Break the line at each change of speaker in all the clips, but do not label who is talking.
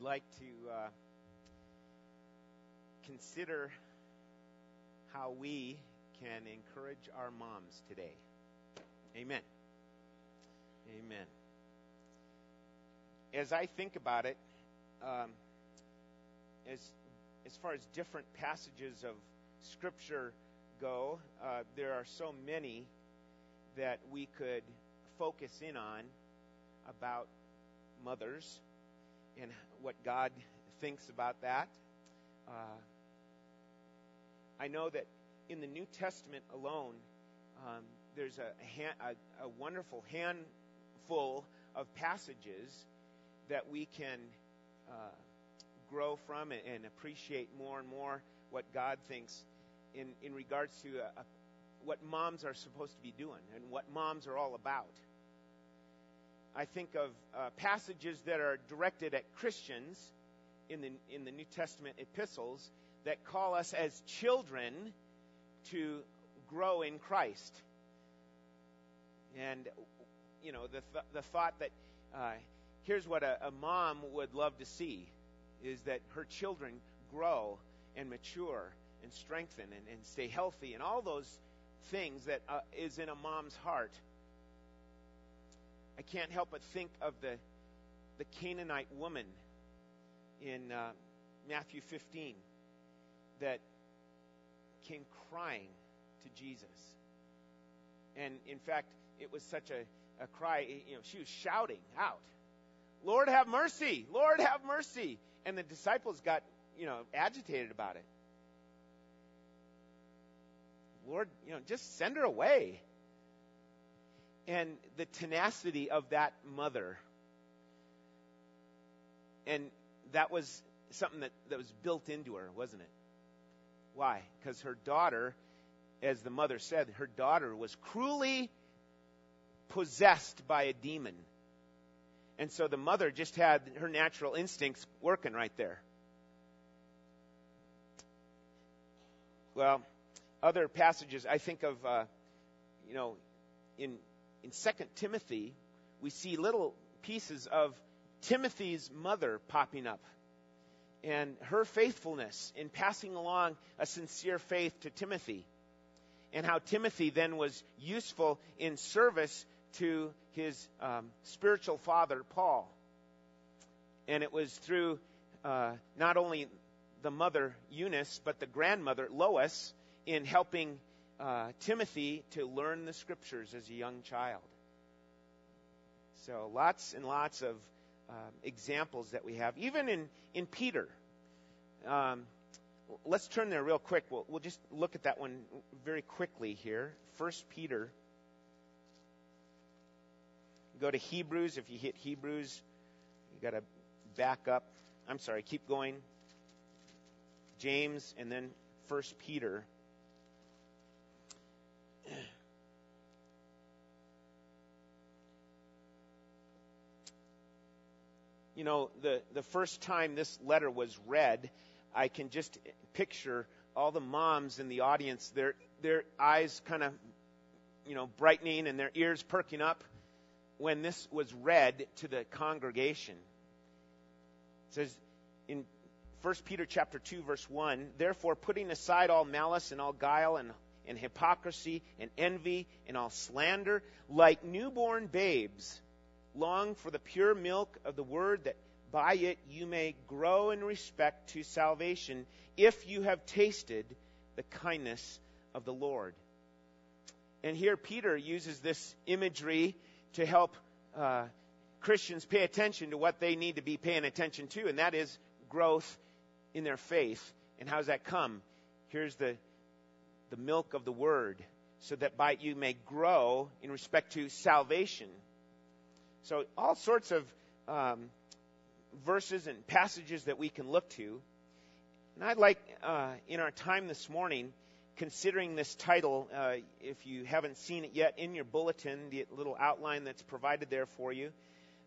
I'd like to uh, consider how we can encourage our moms today. Amen. Amen. As I think about it, um, as as far as different passages of Scripture go, uh, there are so many that we could focus in on about mothers and what God thinks about that. Uh, I know that in the New Testament alone, um, there's a, a, a, wonderful handful of passages that we can uh, grow from and, and, appreciate more and more what God thinks in, in regards to a, what moms are supposed to be doing and what moms are all about. I think of uh, passages that are directed at Christians in the, in the New Testament epistles that call us as children to grow in Christ. And, you know, the, th- the thought that uh, here's what a, a mom would love to see is that her children grow and mature and strengthen and, and stay healthy and all those things that uh, is in a mom's heart I can't help but think of the, the Canaanite woman in uh, Matthew 15 that came crying to Jesus. And in fact, it was such a, a cry, you know, she was shouting out, Lord have mercy! Lord have mercy! And the disciples got, you know, agitated about it. Lord, you know, just send her away and the tenacity of that mother. And that was something that, that was built into her, wasn't it? Why? Because her daughter, as the mother said, her daughter was cruelly possessed by a demon. And so the mother just had her natural instincts working right there. Well, other passages, I think of, uh, you know, in in 2 Timothy, we see little pieces of Timothy's mother popping up and her faithfulness in passing along a sincere faith to Timothy, and how Timothy then was useful in service to his um, spiritual father, Paul. And it was through uh, not only the mother, Eunice, but the grandmother, Lois, in helping uh, Timothy to learn the scriptures as a young child. So lots and lots of um, examples that we have, even in in Peter. Um, let's turn there real quick. We'll, we'll just look at that one very quickly here. First Peter. Go to Hebrews. If you hit Hebrews, you got to back up. I'm sorry, keep going. James and then First Peter. You know, the, the first time this letter was read, I can just picture all the moms in the audience, their, their eyes kind of, you know, brightening and their ears perking up when this was read to the congregation. It says in 1 Peter chapter 2 verse 1, therefore putting aside all malice and all guile and, and hypocrisy and envy and all slander, like newborn babes, long for the pure milk of the word that by it you may grow in respect to salvation if you have tasted the kindness of the Lord. And here Peter uses this imagery to help uh, Christians pay attention to what they need to be paying attention to, and that is growth in their faith. And how does that come? Here's the, the milk of the word, so that by it you may grow in respect to salvation. So all sorts of um, verses and passages that we can look to. And I'd like, uh, in our time this morning, considering this title, uh, if you haven't seen it yet in your bulletin, the little outline that's provided there for you,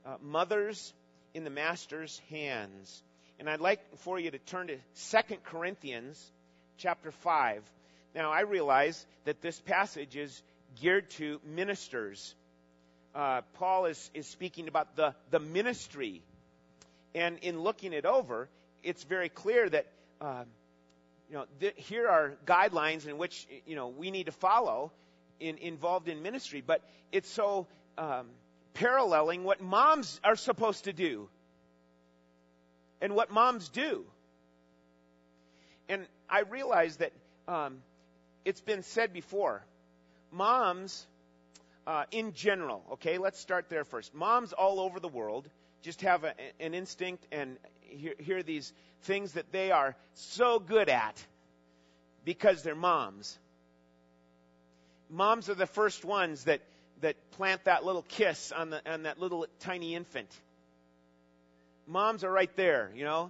uh, Mothers in the Master's Hands. And I'd like for you to turn to 2 Corinthians chapter 5. Now, I realize that this passage is geared to ministers uh, Paul is, is speaking about the, the ministry. And in looking it over, it's very clear that um, you know th- here are guidelines in which you know we need to follow in, involved in ministry. But it's so um, paralleling what moms are supposed to do and what moms do. And I realize that um, it's been said before. Moms, uh, in general, okay, let's start there first. Moms all over the world just have a, an instinct and hear, hear these things that they are so good at because they're moms. Moms are the first ones that, that plant that little kiss on, the, on that little tiny infant. Moms are right there, you know,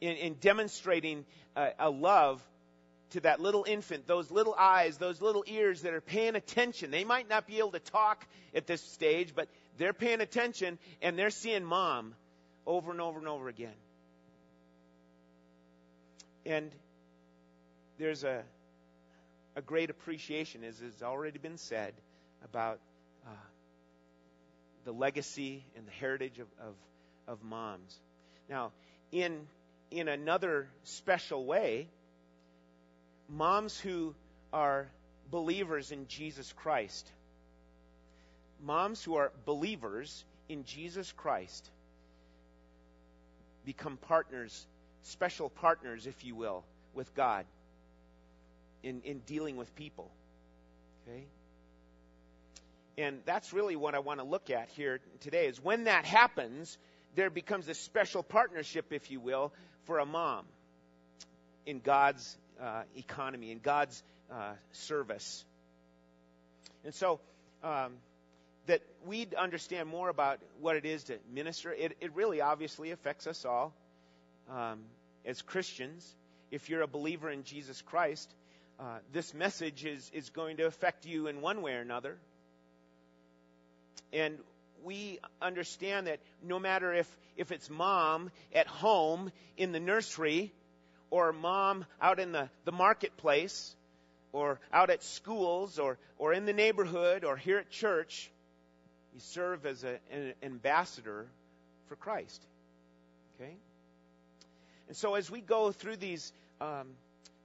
in, in demonstrating a, a love to that little infant, those little eyes, those little ears that are paying attention. They might not be able to talk at this stage, but they're paying attention and they're seeing mom over and over and over again. And there's a, a great appreciation, as has already been said, about uh, the legacy and the heritage of, of, of moms. Now, in, in another special way, moms who are believers in Jesus Christ, moms who are believers in Jesus Christ, become partners, special partners, if you will, with God in, in dealing with people. Okay? And that's really what I want to look at here today is when that happens, there becomes a special partnership, if you will, for a mom in God's uh, economy, in God's uh, service. And so, um, that we'd understand more about what it is to minister. It, it really obviously affects us all um, as Christians. If you're a believer in Jesus Christ, uh, this message is, is going to affect you in one way or another. And we understand that no matter if, if it's mom at home in the nursery or mom out in the, the marketplace or out at schools or, or in the neighborhood or here at church, you serve as a, an ambassador for Christ. Okay? And so as we go through these, um,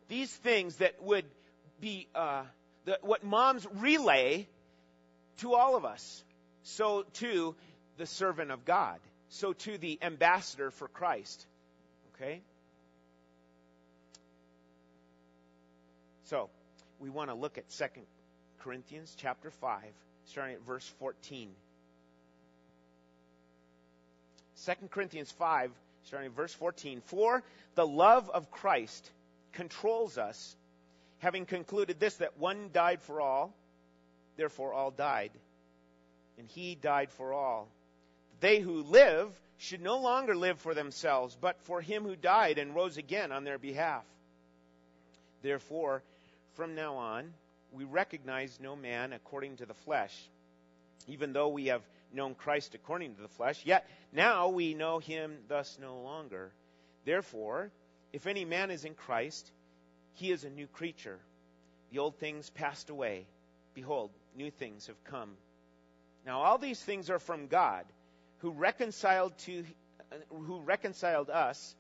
these things that would be uh, the, what moms relay to all of us, so too the servant of God, so too the ambassador for Christ. Okay? So, we want to look at 2 Corinthians chapter 5, starting at verse 14. 2 Corinthians 5, starting at verse 14. For the love of Christ controls us, having concluded this, that one died for all, therefore all died. And he died for all. They who live should no longer live for themselves, but for him who died and rose again on their behalf. Therefore, from now on, we recognize no man according to the flesh. Even though we have known Christ according to the flesh, yet now we know him thus no longer. Therefore, if any man is in Christ, he is a new creature. The old things passed away. Behold, new things have come. Now all these things are from God, who reconciled to uh, who reconciled us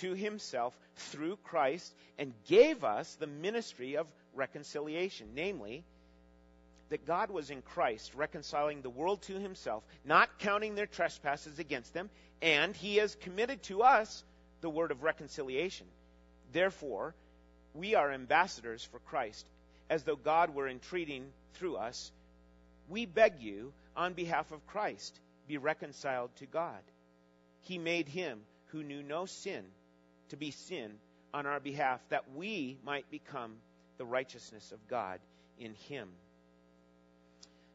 to himself through Christ and gave us the ministry of reconciliation, namely, that God was in Christ reconciling the world to himself, not counting their trespasses against them, and he has committed to us the word of reconciliation. Therefore, we are ambassadors for Christ, as though God were entreating through us. We beg you, on behalf of Christ, be reconciled to God. He made him who knew no sin to be sin on our behalf, that we might become the righteousness of God in him.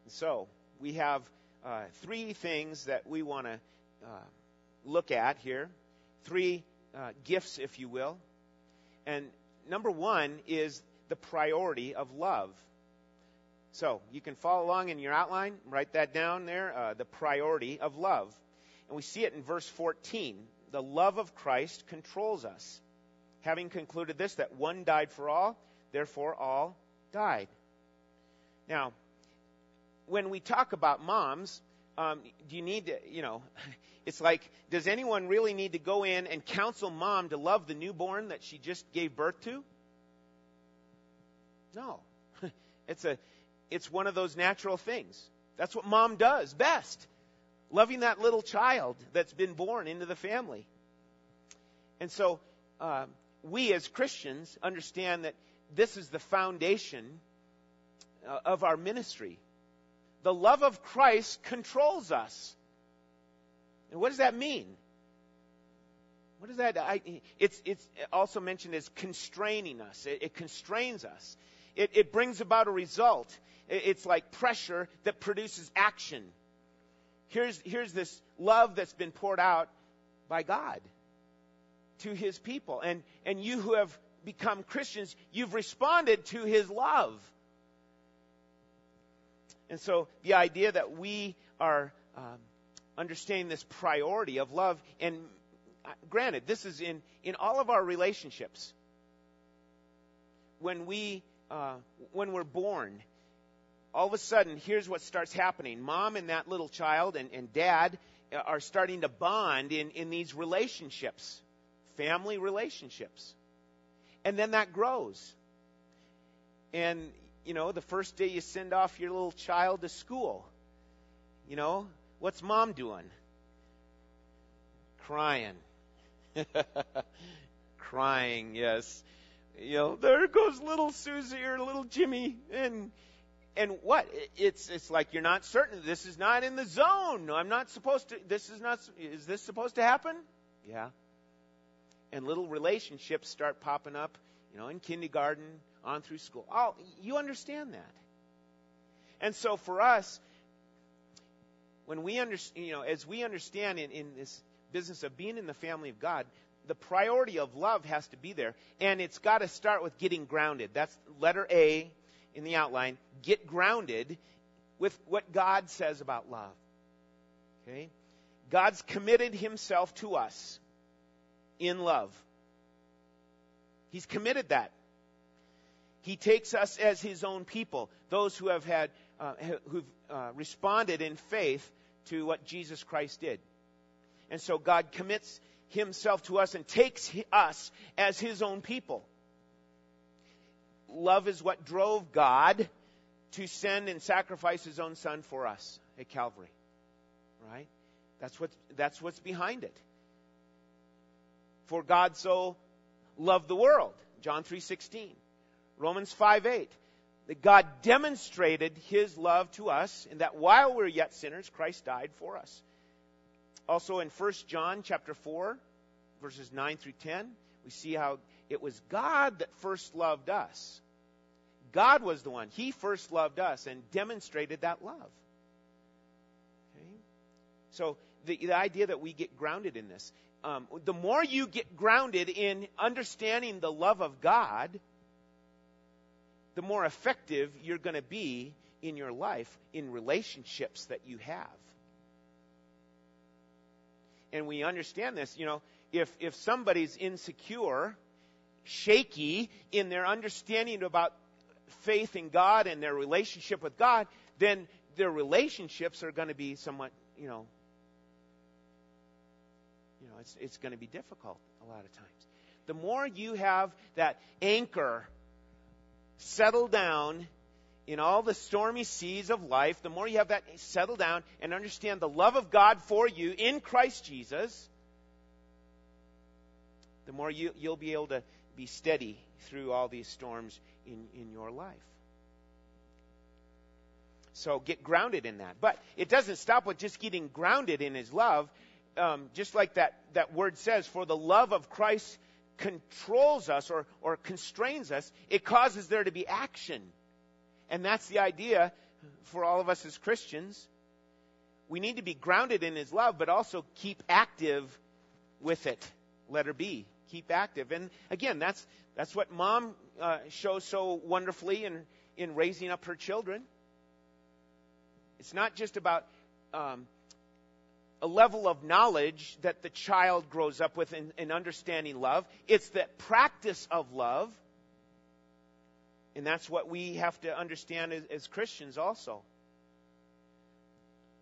So, we have uh, three things that we want to uh, look at here. Three uh, gifts, if you will. And number one is the priority of love. So, you can follow along in your outline, write that down there, uh, the priority of love. And we see it in verse 14. The love of Christ controls us. Having concluded this, that one died for all, therefore all died. Now, when we talk about moms, um, do you need to, you know, it's like, does anyone really need to go in and counsel mom to love the newborn that she just gave birth to? No. It's a, it's one of those natural things. That's what mom does best. Loving that little child that's been born into the family. And so, uh, we as Christians understand that this is the foundation uh, of our ministry. The love of Christ controls us. And what does that mean? What does that? I, it's it's also mentioned as constraining us. It, it constrains us. It, it, brings about a result. It, it's like pressure that produces action. Here's here's this love that's been poured out by God to His people, and and you who have become Christians, you've responded to His love. And so the idea that we are um, understanding this priority of love. And uh, granted, this is in, in all of our relationships. When we, uh, when we're born, all of a sudden, here's what starts happening. Mom and that little child and, and dad uh, are starting to bond in, in these relationships, family relationships. And then that grows. And, you know, the first day you send off your little child to school, you know, What's mom doing? Crying. Crying, yes. You know, there goes little Susie or little Jimmy and and what? It's it's like you're not certain. This is not in the zone. I'm not supposed to. This is not. Is this supposed to happen? Yeah. And little relationships start popping up. You know, in kindergarten on through school. Oh, you understand that. And so for us, when we understand, you know, as we understand in, in this business of being in the family of God, the priority of love has to be there, and it's got to start with getting grounded. That's letter A in the outline. Get grounded with what God says about love. Okay? God's committed himself to us in love. He's committed that. He takes us as his own people, those who have had uh, who've uh, responded in faith to what Jesus Christ did. And so God commits himself to us and takes us as his own people. Love is what drove God to send and sacrifice his own son for us at Calvary. Right? That's what that's what's behind it. For God so loved the world. John 3:16. Romans 5 8 that God demonstrated his love to us and that while we we're yet sinners, Christ died for us. Also in 1 John chapter 4, verses 9 through 10, we see how it was God that first loved us. God was the one. He first loved us and demonstrated that love. Okay? So the, the idea that we get grounded in this. Um, the more you get grounded in understanding the love of God, the more effective you're going to be in your life in relationships that you have. And we understand this, you know, if, if somebody's insecure, shaky in their understanding about faith in God and their relationship with God, then their relationships are going to be somewhat, you know, you know, it's, it's going to be difficult a lot of times. The more you have that anchor settle down in all the stormy seas of life, the more you have that settle down and understand the love of God for you in Christ Jesus, the more you, you'll be able to be steady through all these storms in, in your life. So get grounded in that. But it doesn't stop with just getting grounded in His love. Um, just like that, that word says, for the love of Christ controls us or, or constrains us, it causes there to be action. And that's the idea for all of us as Christians. We need to be grounded in His love, but also keep active with it. Letter B, keep active. And again, that's that's what Mom uh, shows so wonderfully in in raising up her children. It's not just about um, a level of knowledge that the child grows up with in, in understanding love. It's the practice of love. And that's what we have to understand as, as Christians also.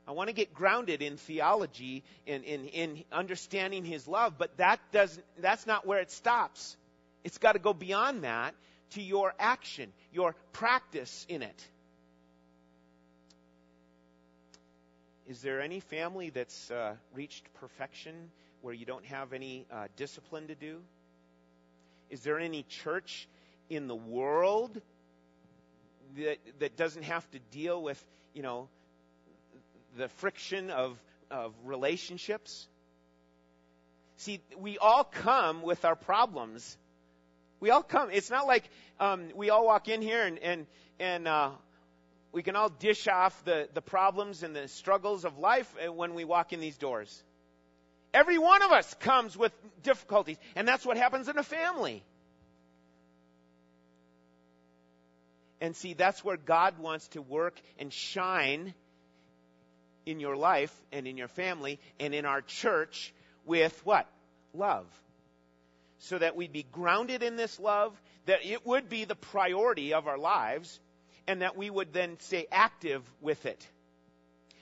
I want to get grounded in theology in, in, in understanding his love, but that doesn't that's not where it stops. It's got to go beyond that to your action, your practice in it. Is there any family that's uh, reached perfection where you don't have any uh, discipline to do? Is there any church in the world that, that doesn't have to deal with, you know, the friction of, of relationships? See, we all come with our problems. We all come. It's not like um, we all walk in here and and and uh, we can all dish off the the problems and the struggles of life uh, when we walk in these doors. Every one of us comes with difficulties, and that's what happens in a family. And see, that's where God wants to work and shine in your life and in your family and in our church with what? Love. So that we'd be grounded in this love, that it would be the priority of our lives, and that we would then stay active with it.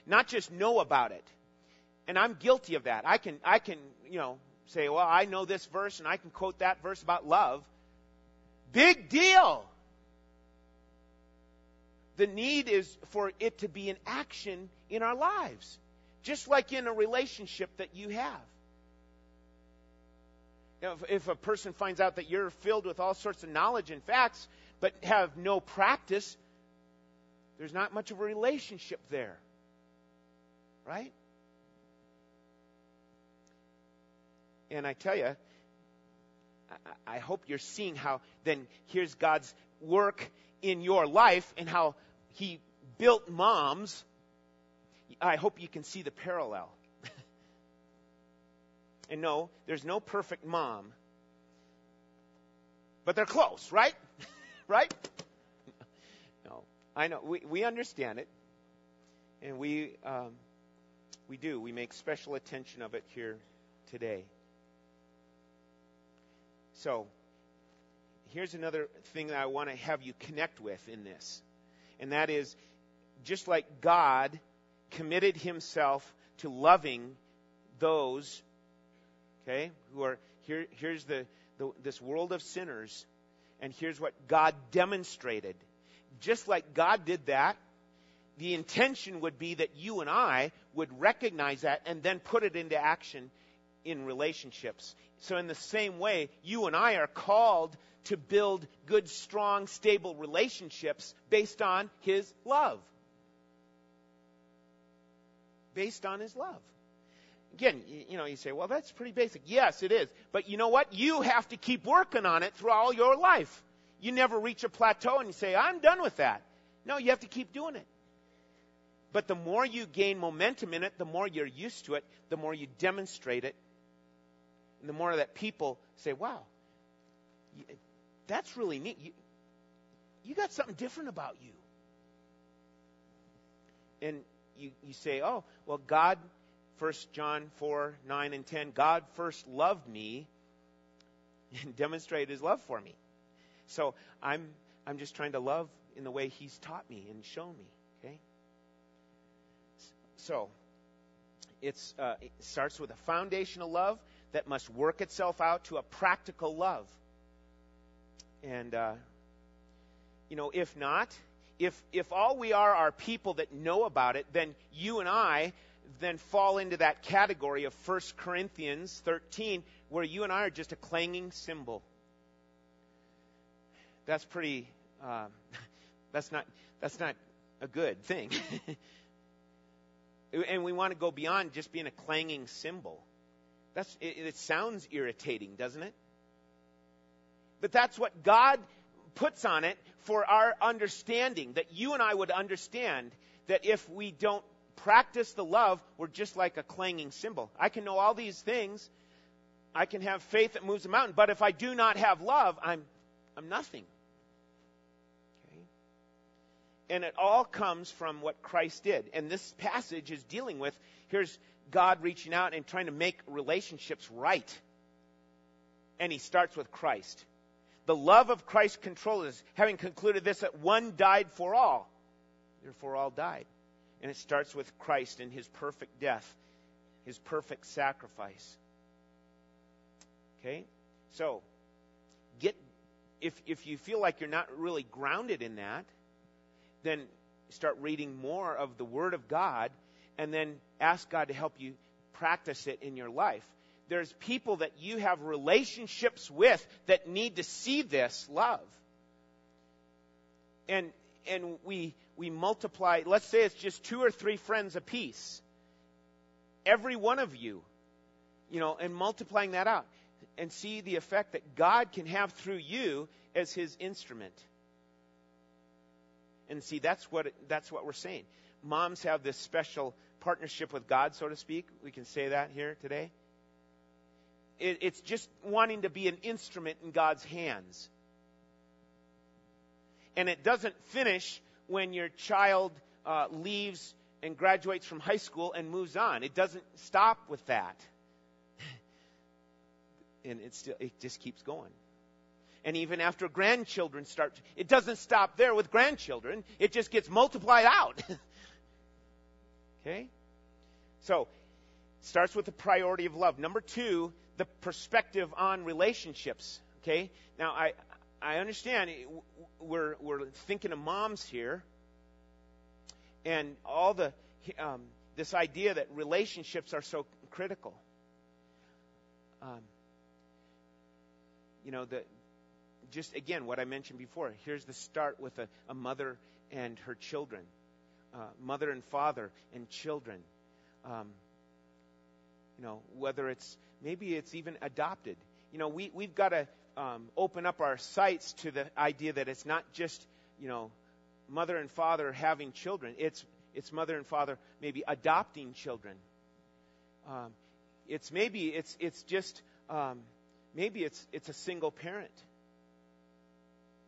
Not just know about it. And I'm guilty of that. I can, I can, you know, say, well, I know this verse and I can quote that verse about love. Big deal. The need is for it to be an action in our lives, just like in a relationship that you have. You know, if, if a person finds out that you're filled with all sorts of knowledge and facts, but have no practice, there's not much of a relationship there. Right? And I tell you, I, I hope you're seeing how then here's God's work in your life and how He built moms. I hope you can see the parallel. And no, there's no perfect mom, but they're close, right? right? no, I know we we understand it, and we um, we do. We make special attention of it here today. So, here's another thing that I want to have you connect with in this. And that is just like God committed himself to loving those, okay, who are here, here's the, the this world of sinners, and here's what God demonstrated. Just like God did that, the intention would be that you and I would recognize that and then put it into action in relationships. So, in the same way, you and I are called to build good, strong, stable relationships based on His love. Based on His love. Again, you know, you say, well, that's pretty basic. Yes, it is. But you know what? You have to keep working on it through all your life. You never reach a plateau and you say, I'm done with that. No, you have to keep doing it. But the more you gain momentum in it, the more you're used to it, the more you demonstrate it, and the more that people say, wow, that's really neat. You, you got something different about you. And you, you say, oh, well, God, 1 John 4, 9, and 10, God first loved me and demonstrated his love for me. So I'm, I'm just trying to love in the way he's taught me and shown me. Okay? So, it's, uh, it starts with a foundational love that must work itself out to a practical love. And, uh, you know, if not, if, if all we are are people that know about it, then you and I then fall into that category of 1 Corinthians 13, where you and I are just a clanging cymbal. That's pretty, uh, that's not, that's not a good thing. and we want to go beyond just being a clanging cymbal. That's, it, it sounds irritating, doesn't it? But that's what God puts on it for our understanding, that you and I would understand that if we don't practice the love, we're just like a clanging cymbal. I can know all these things. I can have faith that moves a mountain, but if I do not have love, I'm, I'm nothing. Okay? And it all comes from what Christ did. And this passage is dealing with here's God reaching out and trying to make relationships right. And he starts with Christ. The love of Christ controls us, having concluded this that one died for all. Therefore, all died. And it starts with Christ and his perfect death, his perfect sacrifice. Okay? So, get if if you feel like you're not really grounded in that, then start reading more of the word of God and then ask God to help you practice it in your life. There's people that you have relationships with that need to see this love. And and we we multiply, let's say it's just two or three friends apiece. Every one of you, you know, and multiplying that out and see the effect that God can have through you as his instrument. And see, that's what, that's what we're saying. Moms have this special partnership with God, so to speak. We can say that here today. It, it's just wanting to be an instrument in God's hands. And it doesn't finish when your child uh, leaves and graduates from high school and moves on. It doesn't stop with that. and it still it just keeps going. And even after grandchildren start, it doesn't stop there with grandchildren. It just gets multiplied out. okay? So, starts with the priority of love. Number two, the perspective on relationships. Okay? Now, I, I understand we're, we're thinking of moms here, and all the, um, this idea that relationships are so critical. Um, you know, the, just again, what I mentioned before. Here's the start with a, a mother and her children, uh, mother and father and children. Um, you know, whether it's maybe it's even adopted. You know, we we've got to um, open up our sights to the idea that it's not just you know mother and father having children. It's it's mother and father maybe adopting children. Um, it's maybe it's it's just um, maybe it's it's a single parent.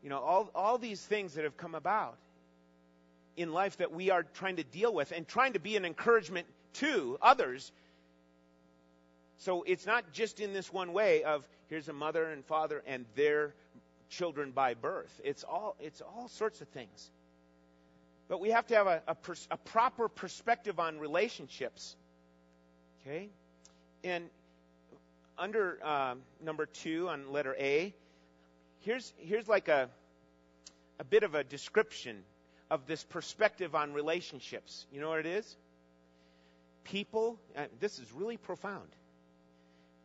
You know, all all these things that have come about in life that we are trying to deal with and trying to be an encouragement to others. So it's not just in this one way of here's a mother and father and their children by birth. It's all it's all sorts of things. But we have to have a, a, pers- a proper perspective on relationships. Okay? And under um, number two on letter A, here's, here's like a, a bit of a description of this perspective on relationships. You know what it is? People, uh, this is really profound.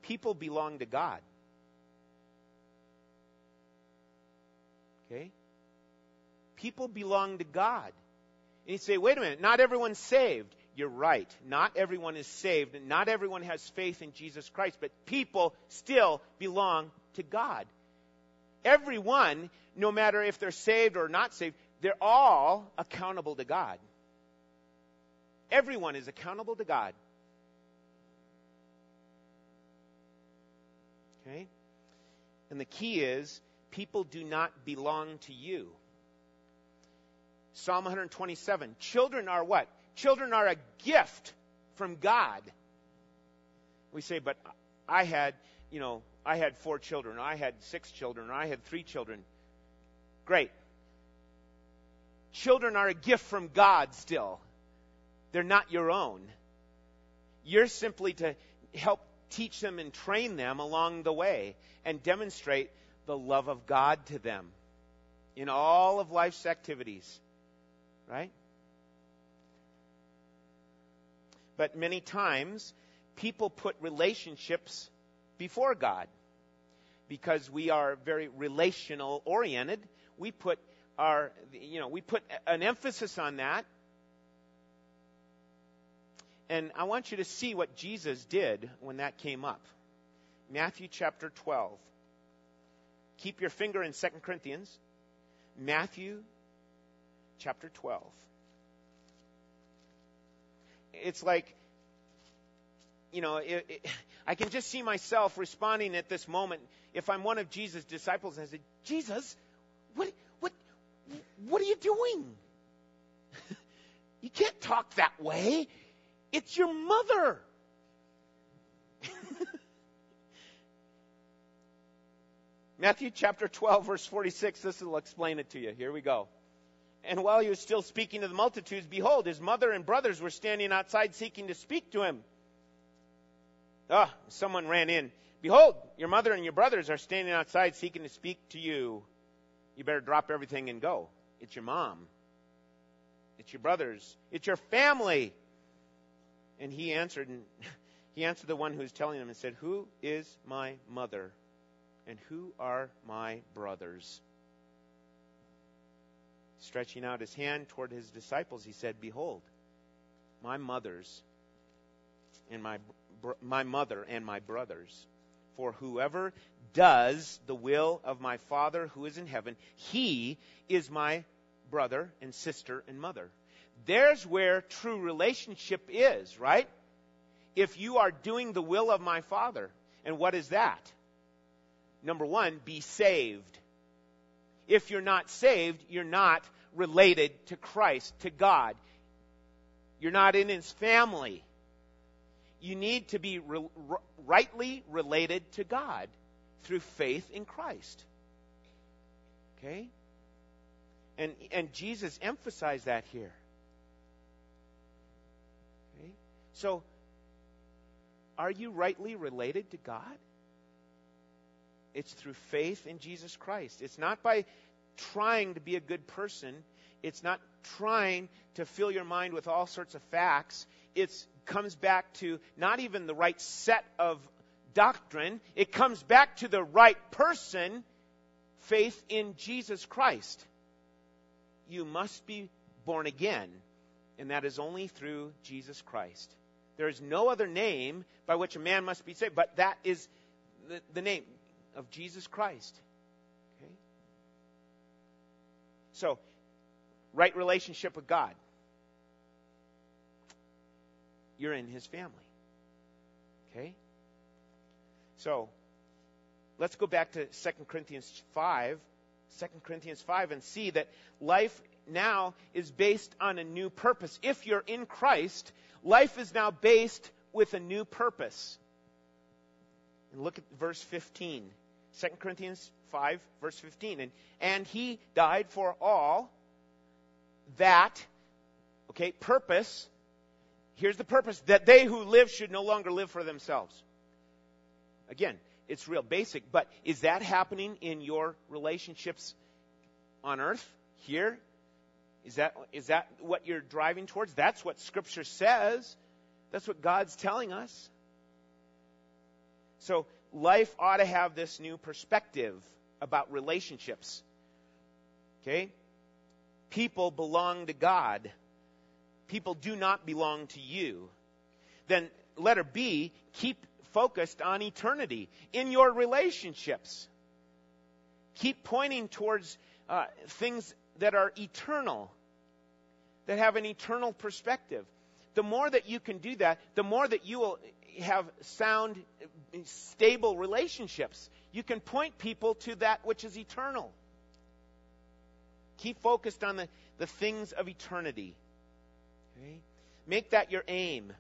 People belong to God. Okay? People belong to God. And you say, wait a minute, not everyone's saved. You're right. Not everyone is saved, and not everyone has faith in Jesus Christ, but people still belong to God. Everyone, no matter if they're saved or not saved, they're all accountable to God. Everyone is accountable to God. Okay? And the key is people do not belong to you. Psalm 127. Children are what? Children are a gift from God. We say, but I had, you know, I had four children, I had six children, I had three children. Great. Children are a gift from God still. They're not your own. You're simply to help teach them and train them along the way and demonstrate the love of God to them in all of life's activities. Right? But many times, people put relationships before God. Because we are very relational oriented, we put our, you know, we put an emphasis on that. And I want you to see what Jesus did when that came up. Matthew chapter 12. Keep your finger in 2 Corinthians. Matthew chapter 12. It's like, you know, it, it, I can just see myself responding at this moment if I'm one of Jesus' disciples and I said, Jesus, what, what, what are you doing? you can't talk that way. It's your mother. Matthew chapter 12, verse 46, this will explain it to you. Here we go. And while he was still speaking to the multitudes, behold, his mother and brothers were standing outside seeking to speak to him. Ah, someone ran in. Behold, your mother and your brothers are standing outside seeking to speak to you. You better drop everything and go. It's your mom. It's your brothers. It's your family. And he answered, and he answered the one who was telling him and said, Who is my mother? And who are my brothers? Stretching out his hand toward his disciples, he said, Behold, my mother's and my, my mother and my brothers. For whoever does the will of my Father who is in heaven, he is my brother and sister and mother. There's where true relationship is, right? If you are doing the will of my Father. And what is that? Number one, be saved. If you're not saved, you're not related to Christ, to God. You're not in his family. You need to be re- rightly related to God through faith in Christ. Okay? And, and Jesus emphasized that here. Okay? So, are you rightly related to God? It's through faith in Jesus Christ. It's not by trying to be a good person. It's not trying to fill your mind with all sorts of facts. It comes back to not even the right set of doctrine. It comes back to the right person, faith in Jesus Christ. You must be born again, and that is only through Jesus Christ. There is no other name by which a man must be saved, but that is the, the name of Jesus Christ. Okay? So, right relationship with God. You're in his family. Okay? So, let's go back to 2 Corinthians 5. 2 Corinthians 5 and see that life now is based on a new purpose. If you're in Christ, life is now based with a new purpose. And look at verse 15. 2 Corinthians 5, verse 15. And, and he died for all that, okay, purpose. Here's the purpose that they who live should no longer live for themselves. Again, it's real basic, but is that happening in your relationships on earth, here? Is that, is that what you're driving towards? That's what Scripture says. That's what God's telling us. So, life ought to have this new perspective about relationships. Okay? People belong to God. People do not belong to you. Then, letter B, keep focused on eternity in your relationships. Keep pointing towards uh, things that are eternal, that have an eternal perspective. The more that you can do that, the more that you will have sound, stable relationships. You can point people to that which is eternal. Keep focused on the, the things of eternity. Okay? Make that your aim.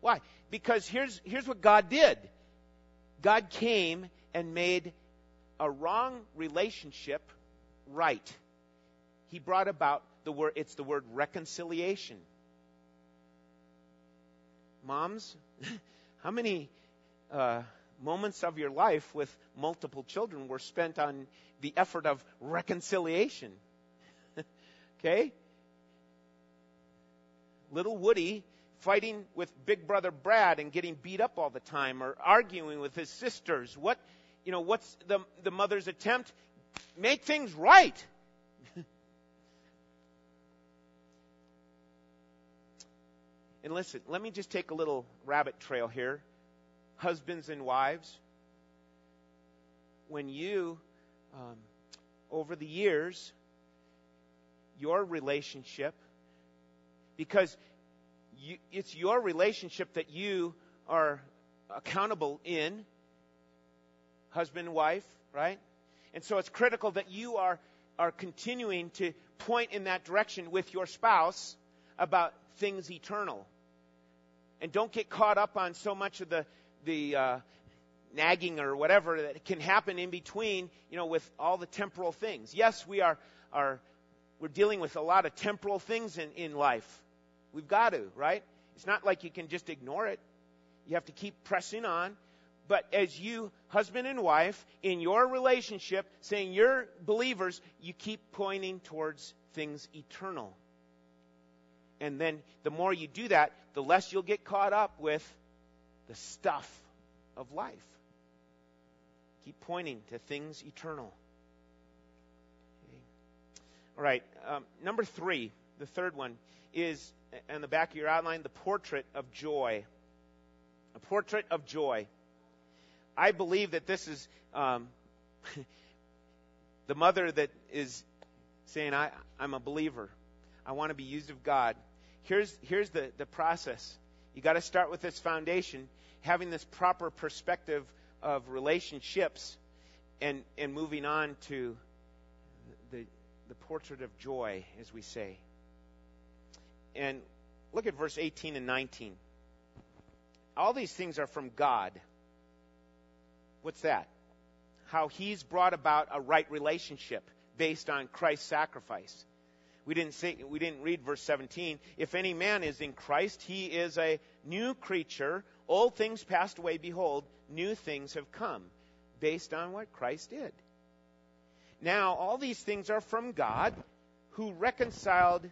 Why? Because here's, here's what God did God came and made a wrong relationship right. He brought about the word, it's the word reconciliation. Moms, how many uh, moments of your life with multiple children were spent on the effort of reconciliation? okay? Little Woody fighting with big brother Brad and getting beat up all the time or arguing with his sisters. What, you know, what's the, the mother's attempt? Make things right. And listen, let me just take a little rabbit trail here. Husbands and wives, when you, um, over the years, your relationship, because you, it's your relationship that you are accountable in, husband and wife, right? And so it's critical that you are, are continuing to point in that direction with your spouse about things eternal. And don't get caught up on so much of the, the uh, nagging or whatever that can happen in between, you know, with all the temporal things. Yes, we are, are we're dealing with a lot of temporal things in, in life. We've got to, right? It's not like you can just ignore it. You have to keep pressing on. But as you, husband and wife, in your relationship, saying you're believers, you keep pointing towards things eternal. And then the more you do that, the less you'll get caught up with the stuff of life. Keep pointing to things eternal. Okay. All right, um, number three, the third one, is on the back of your outline the portrait of joy. A portrait of joy. I believe that this is um, the mother that is saying, I, I'm a believer. I want to be used of God. Here's, here's the, the process. You got to start with this foundation, having this proper perspective of relationships, and, and moving on to the, the portrait of joy, as we say. And look at verse 18 and 19. All these things are from God. What's that? How He's brought about a right relationship based on Christ's sacrifice. We didn't say we didn't read verse 17. If any man is in Christ, he is a new creature. Old things passed away, behold, new things have come, based on what Christ did. Now, all these things are from God, who reconciled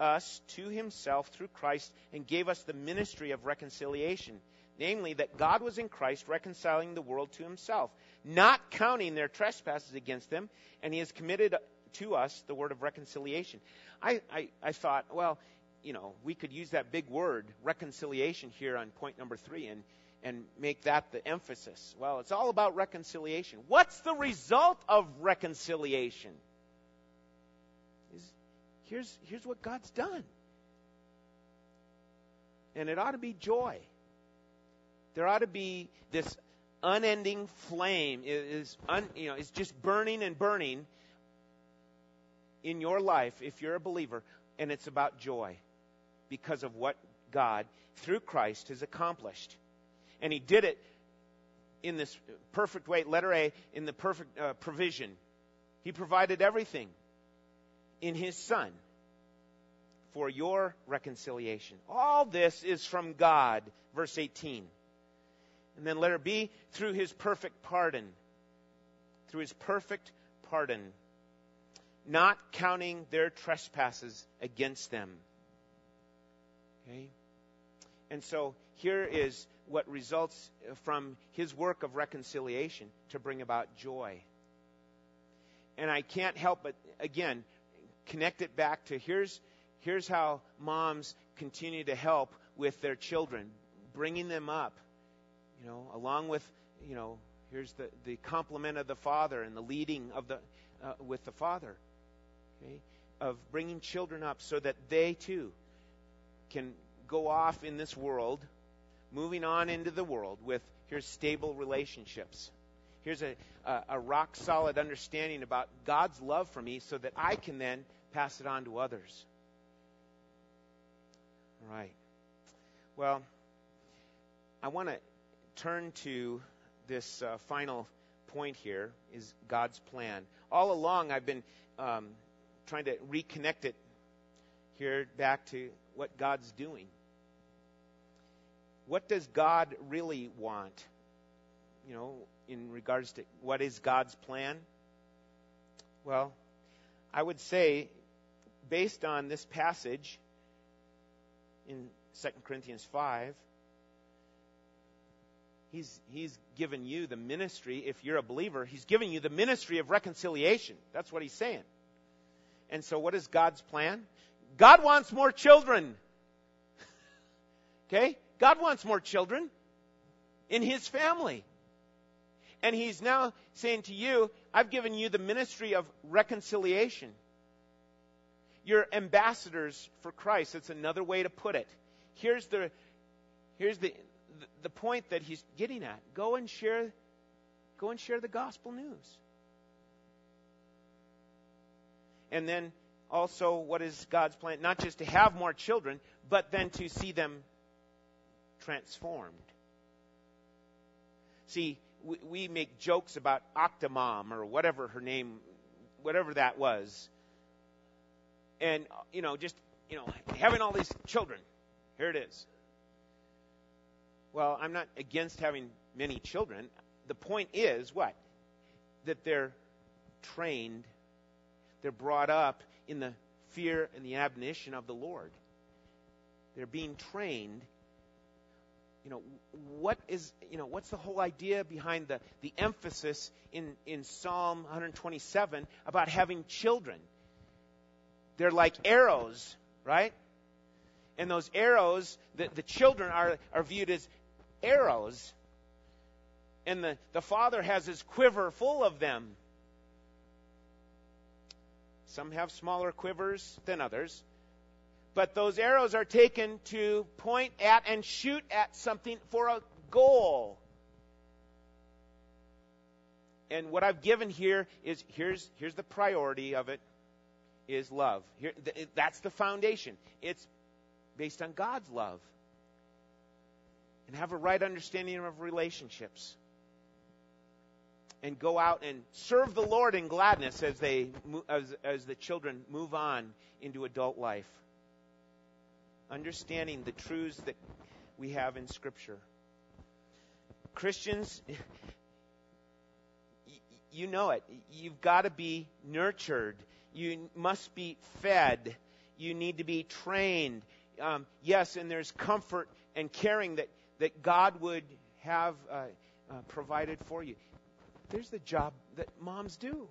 us to himself through Christ and gave us the ministry of reconciliation. Namely, that God was in Christ reconciling the world to himself, not counting their trespasses against them, and he has committed to us the word of reconciliation. I, I, I thought, well, you know, we could use that big word, reconciliation, here on point number three and, and make that the emphasis. Well, it's all about reconciliation. What's the result of reconciliation? Is, here's, here's what God's done. And it ought to be joy. There ought to be this unending flame is un, you know is just burning and burning in your life if you're a believer, and it's about joy because of what God, through Christ, has accomplished. And He did it in this perfect way, letter A, in the perfect uh, provision. He provided everything in His Son for your reconciliation. All this is from God, verse 18. And then letter B, through His perfect pardon. Through His perfect pardon not counting their trespasses against them. Okay? And so here is what results from his work of reconciliation to bring about joy. And I can't help but, again, connect it back to here's, here's how moms continue to help with their children, bringing them up, you know, along with, you know, here's the, the complement of the father and the leading of the, uh, with the father okay, of bringing children up so that they too can go off in this world, moving on into the world with here's stable relationships. Here's a, a, a rock solid understanding about God's love for me so that I can then pass it on to others. All right. Well, I want to turn to this uh, final point here is God's plan. All along, I've been um, trying to reconnect it here back to what God's doing. What does God really want? You know, in regards to what is God's plan? Well, I would say, based on this passage in 2 Corinthians 5, He's, he's given you the ministry, if you're a believer, He's given you the ministry of reconciliation. That's what He's saying. And so, what is God's plan? God wants more children. okay? God wants more children in His family. And He's now saying to you, I've given you the ministry of reconciliation. You're ambassadors for Christ. That's another way to put it. Here's the, here's the, the point that He's getting at. Go and share, go and share the gospel news. And then also, what is God's plan? Not just to have more children, but then to see them transformed. See, we, we make jokes about Octomom or whatever her name, whatever that was. and you know just you know having all these children. Here it is. Well, I'm not against having many children. The point is what? That they're trained, they're brought up in the fear and the admonition of the Lord. They're being trained. You know, what is, you know, what's the whole idea behind the, the emphasis in, in Psalm 127 about having children? They're like arrows, right? And those arrows, the, the children are, are viewed as arrows. And the, the father has his quiver full of them. Some have smaller quivers than others. But those arrows are taken to point at and shoot at something for a goal. And what I've given here is here's here's the priority of it is love. Here, that's the foundation. It's based on God's love. And have a right understanding of relationships. And go out and serve the Lord in gladness as they as, as the children move on into adult life. Understanding the truths that we have in Scripture. Christians, you know it. You've got to be nurtured. You must be fed. You need to be trained. Um, yes, and there's comfort and caring that, that God would have uh, uh, provided for you. There's the job that moms do.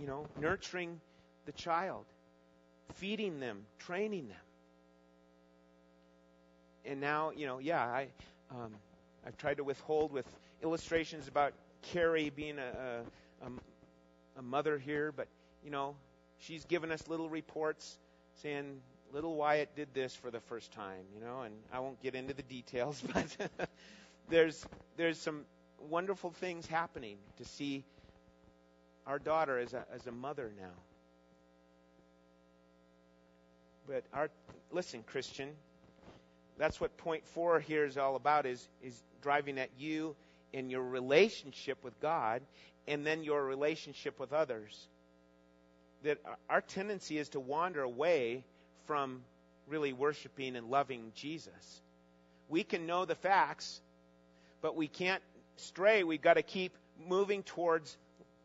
You know, nurturing the child, feeding them, training them. And now, you know, yeah, I, um, I've tried to withhold with illustrations about Carrie being a, a, a mother here, but, you know, she's given us little reports saying little Wyatt did this for the first time, you know, and I won't get into the details, but there's there's some wonderful things happening to see our daughter as a as a mother now. But our listen, Christian, that's what point four here is all about is is driving at you in your relationship with God and then your relationship with others. That our tendency is to wander away from really worshiping and loving Jesus. We can know the facts, but we can't stray. We've got to keep moving towards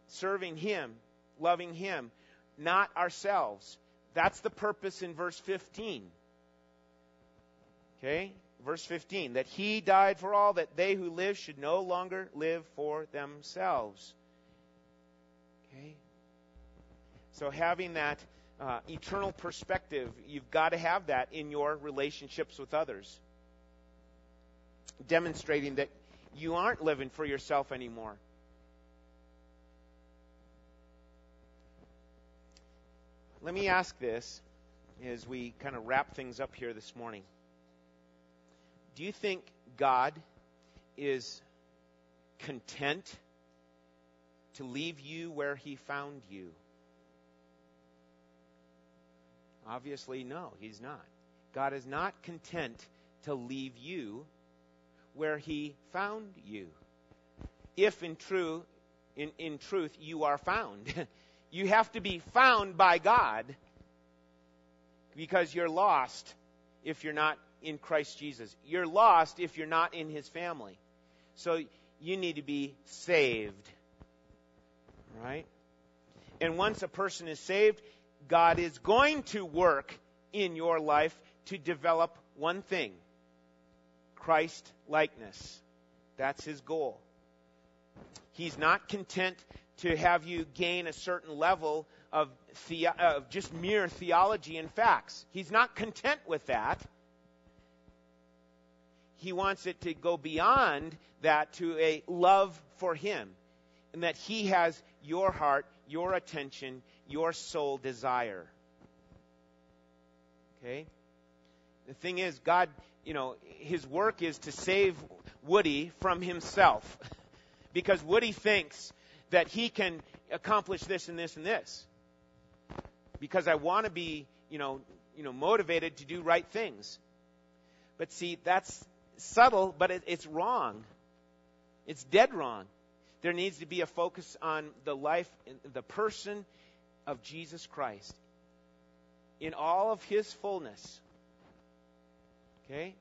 serving Him, loving Him, not ourselves. That's the purpose in verse 15. Okay? Verse 15 that He died for all, that they who live should no longer live for themselves. Okay? So having that uh, eternal perspective, you've got to have that in your relationships with others. Demonstrating that you aren't living for yourself anymore. Let me ask this as we kind of wrap things up here this morning. Do you think God is content to leave you where he found you? Obviously, no, he's not. God is not content to leave you where he found you. If in true in, in truth you are found. you have to be found by God because you're lost if you're not in Christ Jesus. You're lost if you're not in his family. So you need to be saved. Right? And once a person is saved, God is going to work in your life to develop one thing Christ likeness. That's his goal. He's not content to have you gain a certain level of, the, of just mere theology and facts. He's not content with that. He wants it to go beyond that to a love for him and that he has your heart, your attention, your soul desire. Okay? The thing is, God, you know, his work is to save Woody from himself. because Woody thinks that he can accomplish this and this and this. Because I want to be, you know, you know, motivated to do right things. But see, that's subtle, but it, it's wrong. It's dead wrong. There needs to be a focus on the life, the person, of Jesus Christ in all of his fullness. Okay?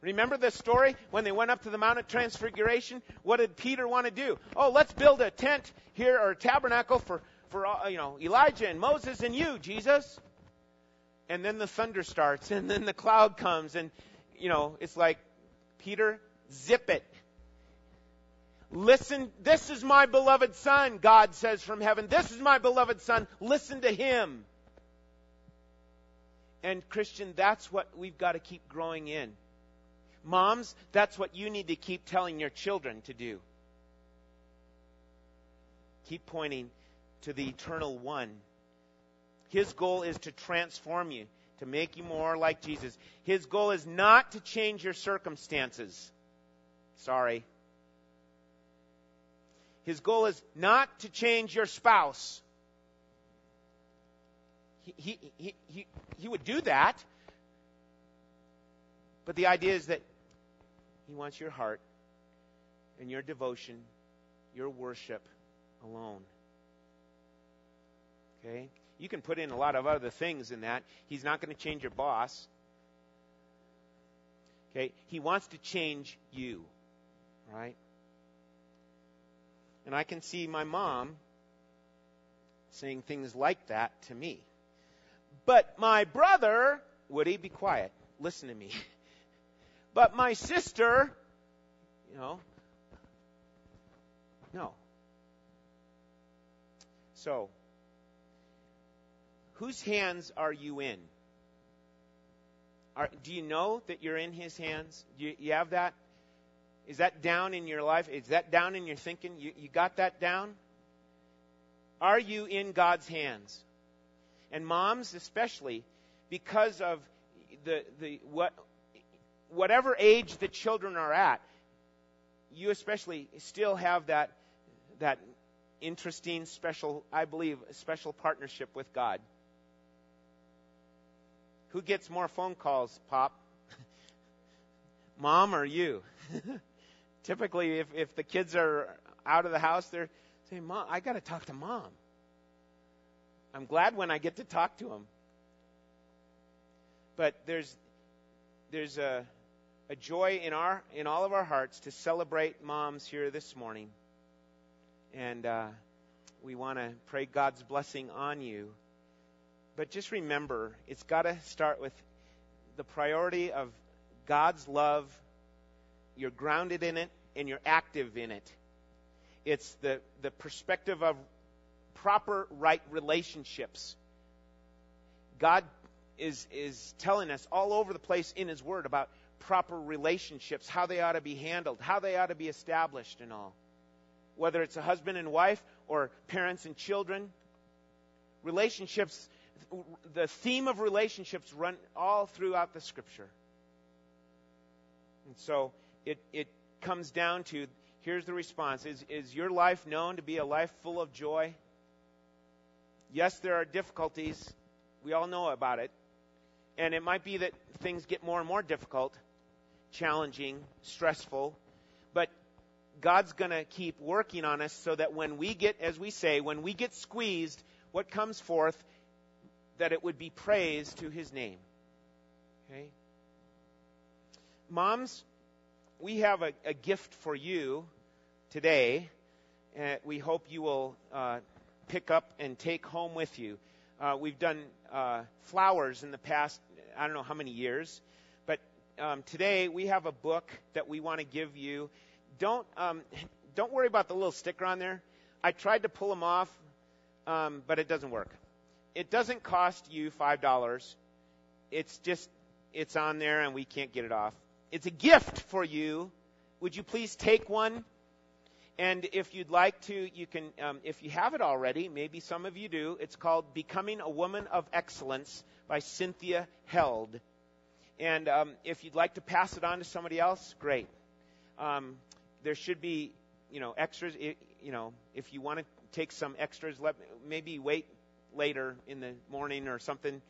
Remember the story when they went up to the Mount of Transfiguration? What did Peter want to do? Oh, let's build a tent here or a tabernacle for, for uh, you know, Elijah and Moses and you, Jesus. And then the thunder starts and then the cloud comes and, you know, it's like, Peter, zip it. Listen, this is my beloved son, God says from heaven. This is my beloved son. Listen to him. And Christian, that's what we've got to keep growing in. Moms, that's what you need to keep telling your children to do. Keep pointing to the eternal one. His goal is to transform you, to make you more like Jesus. His goal is not to change your circumstances. Sorry. His goal is not to change your spouse. He, he, he, he, would do that. But the idea is that he wants your heart and your devotion, your worship alone. Okay? You can put in a lot of other things in that. He's not going to change your boss. Okay? He wants to change you. Right? And I can see my mom saying things like that to me. But my brother, would he be quiet. Listen to me. But my sister, you know, no. So, whose hands are you in? Are, do you know that you're in His hands? Do you, you have that is that down in your life? Is that down in your thinking? You, you got that down? Are you in God's hands? And moms, especially, because of the, the what, whatever age the children are at, you especially still have that that interesting, special, I believe, special partnership with God. Who gets more phone calls, Pop? Mom or you? typically, if, if the kids are out of the house, they're saying, Mom, I got to talk to mom. I'm glad when I get to talk to them. But there's, there's a, a joy in, our, in all of our hearts to celebrate moms here this morning. And uh, we want to pray God's blessing on you. But just remember, it's got to start with the priority of God's love you're grounded in it, and you're active in it. It's the, the perspective of proper right relationships. God is, is telling us all over the place in His Word about proper relationships, how they ought to be handled, how they ought to be established, and all. Whether it's a husband and wife or parents and children, relationships, the theme of relationships run all throughout the Scripture. And so it, it comes down to here's the response is, is your life known to be a life full of joy? Yes, there are difficulties. We all know about it. And it might be that things get more and more difficult, challenging, stressful. But God's going to keep working on us so that when we get, as we say, when we get squeezed, what comes forth, that it would be praise to His name. Okay? Moms, we have a, a gift for you today. and we hope you will uh, pick up and take home with you. Uh, we've done uh, flowers in the past, I don't know how many years, but um, today we have a book that we want to give you. Don't um, don't worry about the little sticker on there. I tried to pull them off, um, but it doesn't work. It doesn't cost you five dollars. It's just it's on there, and we can't get it off. It's a gift for you. Would you please take one? And if you'd like to, you can, um, if you have it already, maybe some of you do, it's called Becoming a Woman of Excellence by Cynthia Heald. And um, if you'd like to pass it on to somebody else, great. Um, there should be, you know, extras. You know, if you want to take some extras, let maybe wait later in the morning or something,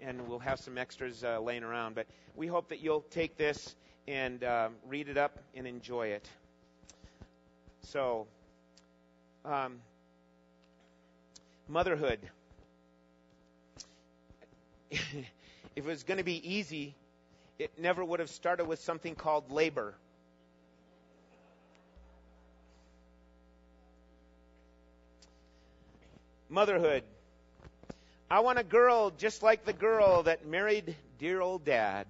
and we'll have some extras uh, laying around. But we hope that you'll take this and uh, read it up and enjoy it. So, um, motherhood. if it was going to be easy, it never would have started with something called labor. Motherhood. I want a girl just like the girl that married dear old dad.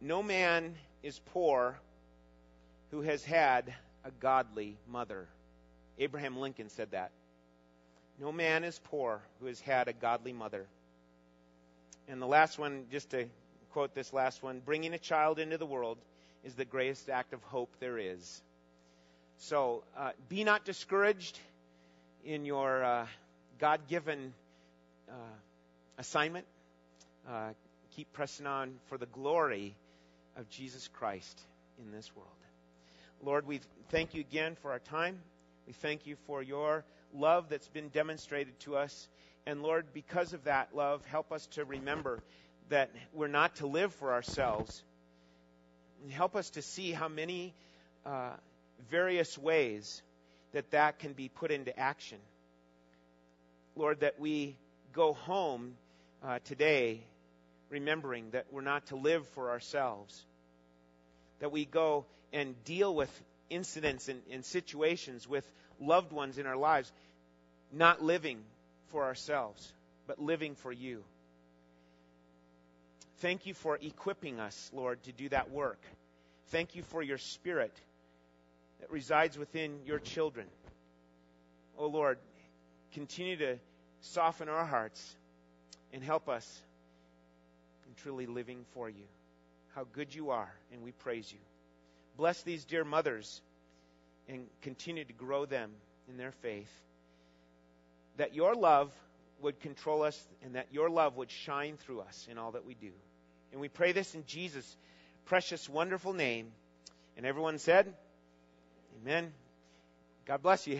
No man is poor who has had a godly mother. Abraham Lincoln said that. No man is poor who has had a godly mother. And the last one, just to quote this last one bringing a child into the world is the greatest act of hope there is. So uh, be not discouraged in your uh, God given uh, assignment. Uh, keep pressing on for the glory of Jesus Christ in this world. Lord, we thank you again for our time. We thank you for your love that's been demonstrated to us. And Lord, because of that love, help us to remember that we're not to live for ourselves. Help us to see how many uh, various ways that that can be put into action. Lord, that we go home uh, today remembering that we're not to live for ourselves. That we go and deal with incidents and, and situations with loved ones in our lives, not living for ourselves, but living for you. Thank you for equipping us, Lord, to do that work. Thank you for your spirit that resides within your children. Oh, Lord, continue to soften our hearts and help us in truly living for you. How good you are, and we praise you. Bless these dear mothers and continue to grow them in their faith. That your love would control us and that your love would shine through us in all that we do. And we pray this in Jesus' precious, wonderful name. And everyone said, Amen. God bless you.